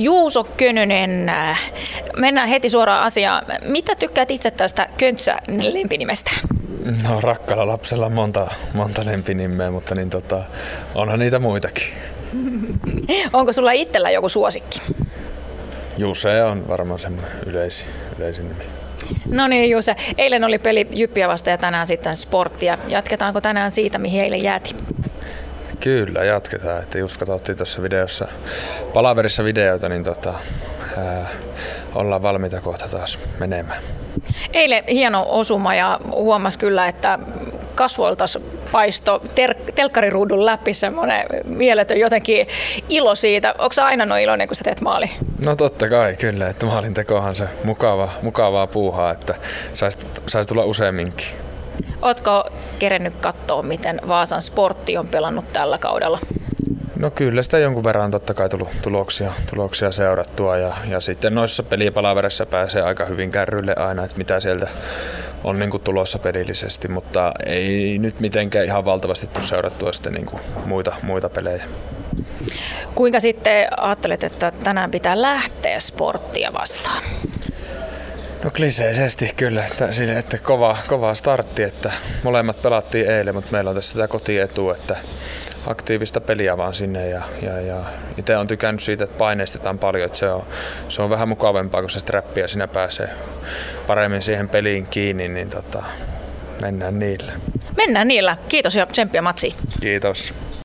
Juuso Könönen, äh, mennään heti suoraan asiaan. Mitä tykkäät itse tästä Köntsä-lempinimestä? No rakkalla lapsella on monta, monta lempinimeä, mutta niin tota, onhan niitä muitakin. Onko sulla itsellä joku suosikki? Juse on varmaan semmoinen yleisin, yleisin nimi. No niin Juse, eilen oli peli Jyppiä vasta ja tänään sitten sporttia. Jatketaanko tänään siitä, mihin eilen jäätiin? Kyllä, jatketaan. Että just katsottiin tuossa videossa, palaverissa videoita, niin tota, ää, ollaan valmiita kohta taas menemään. Eilen hieno osuma ja huomas kyllä, että kasvoilta paisto ter- telkkariruudun läpi semmoinen mieletön jotenkin ilo siitä. Onko sä aina noin iloinen, kun sä teet maali? No totta kai, kyllä. Että maalin tekohan se mukava, mukavaa puuhaa, että saisi sais tulla useamminkin. Ootko kerennyt katsoa, miten Vaasan sportti on pelannut tällä kaudella? No kyllä sitä jonkun verran on totta kai tullut tuloksia, tuloksia seurattua ja, ja sitten noissa pelipalaverissa pääsee aika hyvin kärrylle aina, että mitä sieltä on niin kuin tulossa pelillisesti, mutta ei nyt mitenkään ihan valtavasti tule seurattua sitten niin kuin muita, muita pelejä. Kuinka sitten ajattelet, että tänään pitää lähteä sporttia vastaan? No kliseisesti kyllä, että, sille, että kova, kova startti, että molemmat pelattiin eilen, mutta meillä on tässä tämä kotietu, että aktiivista peliä vaan sinne ja, ja, ja itse on tykännyt siitä, että paineistetaan paljon, että se on, se on vähän mukavempaa, kun se strappia sinä pääsee paremmin siihen peliin kiinni, niin tota, mennään niillä. Mennään niillä. Kiitos ja tsemppiä matsi. Kiitos.